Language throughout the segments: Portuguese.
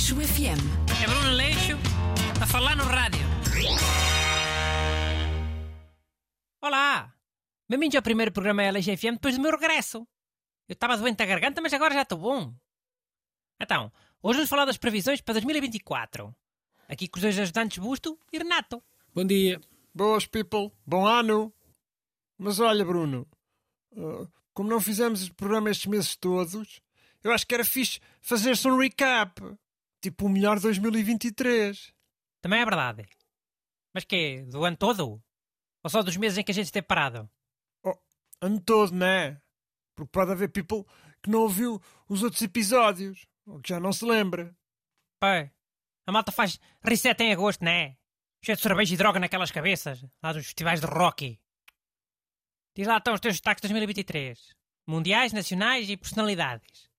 Aleixo FM. É Bruno Leixo a falar no rádio. Olá! Bem-vindos ao primeiro programa Aleixo FM depois do meu regresso. Eu estava doente da garganta, mas agora já estou bom. Então, hoje vamos falar das previsões para 2024. Aqui com os dois ajudantes Busto e Renato. Bom dia. Boas, people. Bom ano. Mas olha, Bruno, uh, como não fizemos o programa estes meses todos, eu acho que era fixe fazer-se um recap. Tipo o melhor 2023. Também é verdade. Mas que Do ano todo? Ou só dos meses em que a gente esteve parado? Oh, ano todo, né? Porque pode haver people que não ouviu os outros episódios, ou que já não se lembra. Pá, a malta faz reset em agosto, né? Cheio de cerveja e droga naquelas cabeças, lá dos festivais de rock. Diz lá estão os teus destaques de 2023. Mundiais, nacionais e personalidades.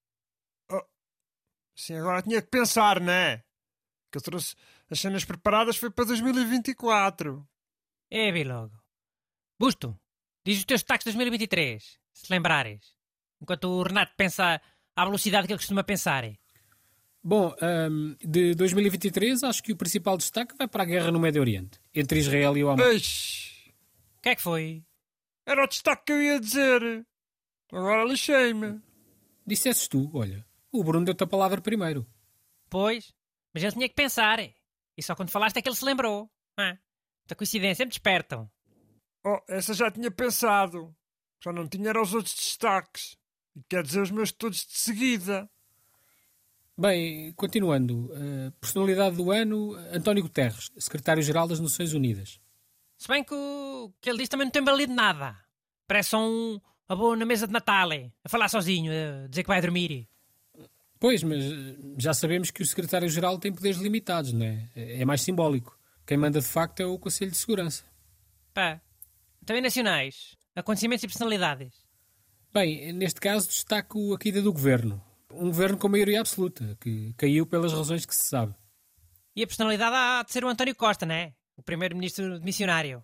Sim, agora tinha que pensar, né? Que eu trouxe as cenas preparadas foi para 2024. É, vi logo. Busto, diz os teus destaques de 2023, se lembrares. Enquanto o Renato pensa à velocidade que ele costuma pensar. Bom, ahm, de 2023 acho que o principal destaque vai para a guerra no Médio Oriente, entre Israel e o Hamas. Eish, O que é que foi? era o destaque que eu ia dizer. Agora lixei-me. Dissesses tu, olha, o Bruno deu-te a palavra primeiro. Pois, mas ele tinha que pensar. E só quando falaste é que ele se lembrou. Ah, muita coincidência, me despertam. Oh, essa já tinha pensado. Só não tinha era os outros destaques. E quer dizer os meus todos de seguida. Bem, continuando. a personalidade do ano, António Guterres, secretário-geral das Nações Unidas. Se bem que o que ele diz também não tem valido nada. Parece só um avô na mesa de Natal, eh, a falar sozinho, a dizer que vai dormir. Pois, mas já sabemos que o secretário-geral tem poderes limitados, não é? É mais simbólico. Quem manda de facto é o Conselho de Segurança. Pá, também nacionais, acontecimentos e personalidades. Bem, neste caso destaco a caída do governo. Um governo com maioria absoluta, que caiu pelas razões que se sabe. E a personalidade há de ser o António Costa, né? O primeiro-ministro missionário.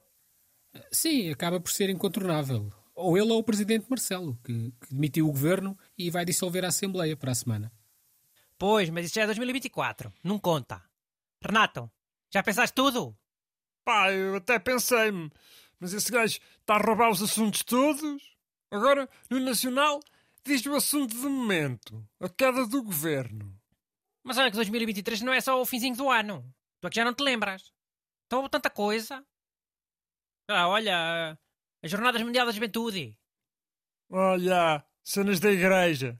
Sim, acaba por ser incontornável. Ou ele ou o presidente Marcelo, que, que demitiu o governo e vai dissolver a Assembleia para a semana. Pois, mas isso já é 2024. Não conta. Renato, já pensaste tudo? Pá, eu até pensei-me. Mas esse gajo está a roubar os assuntos todos. Agora, no Nacional, diz o assunto do momento. A queda do governo. Mas olha que 2023 não é só o finzinho do ano. Tu é que já não te lembras. Então houve tanta coisa. Ah, olha, as Jornadas Mundial da Juventude. Olha, cenas da igreja.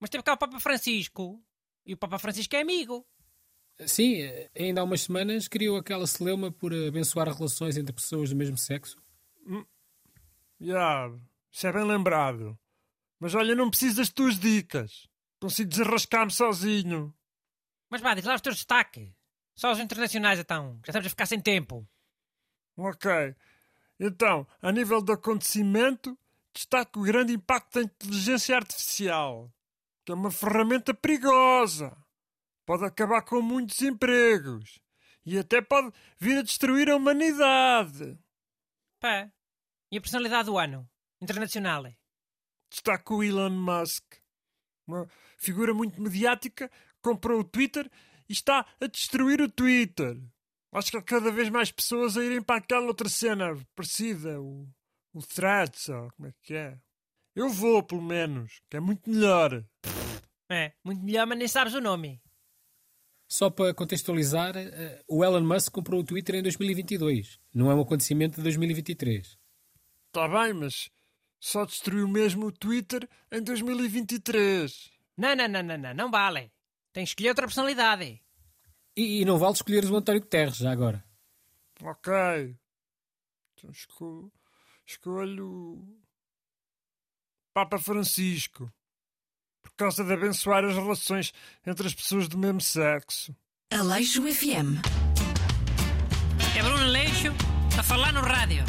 Mas teve cá o Papa Francisco. E o Papa Francisco é amigo. Sim, ainda há umas semanas criou aquela celeuma por abençoar relações entre pessoas do mesmo sexo. Já, isso é bem lembrado. Mas olha, não preciso das tuas dicas. Consigo desarrascar-me sozinho. Mas vá, diz lá os teus destaques. Só os internacionais então. Já estamos a ficar sem tempo. Ok. Então, a nível do acontecimento, destaco o grande impacto da inteligência artificial, que é uma ferramenta perigosa. Pode acabar com muitos empregos e até pode vir a destruir a humanidade. Pá. E a personalidade do ano? Internacional. Destaco o Elon Musk, uma figura muito mediática, comprou o Twitter e está a destruir o Twitter. Acho que há cada vez mais pessoas a irem para aquela outra cena parecida, o, o Threads, ou como é que é. Eu vou, pelo menos, que é muito melhor. É, muito melhor, mas nem sabes o nome. Só para contextualizar, eh, o Elon Musk comprou o Twitter em 2022. Não é um acontecimento de 2023. Está bem, mas só destruiu mesmo o Twitter em 2023. Não, não, não, não, não, não vale. Tens que escolher outra personalidade. E, e não vale escolheres o António Guterres, já agora. Ok. Então esco- escolho. Papa Francisco. Por causa de abençoar as relações entre as pessoas do mesmo sexo. Aleixo FM. É Bruno Leixo a falar no rádio.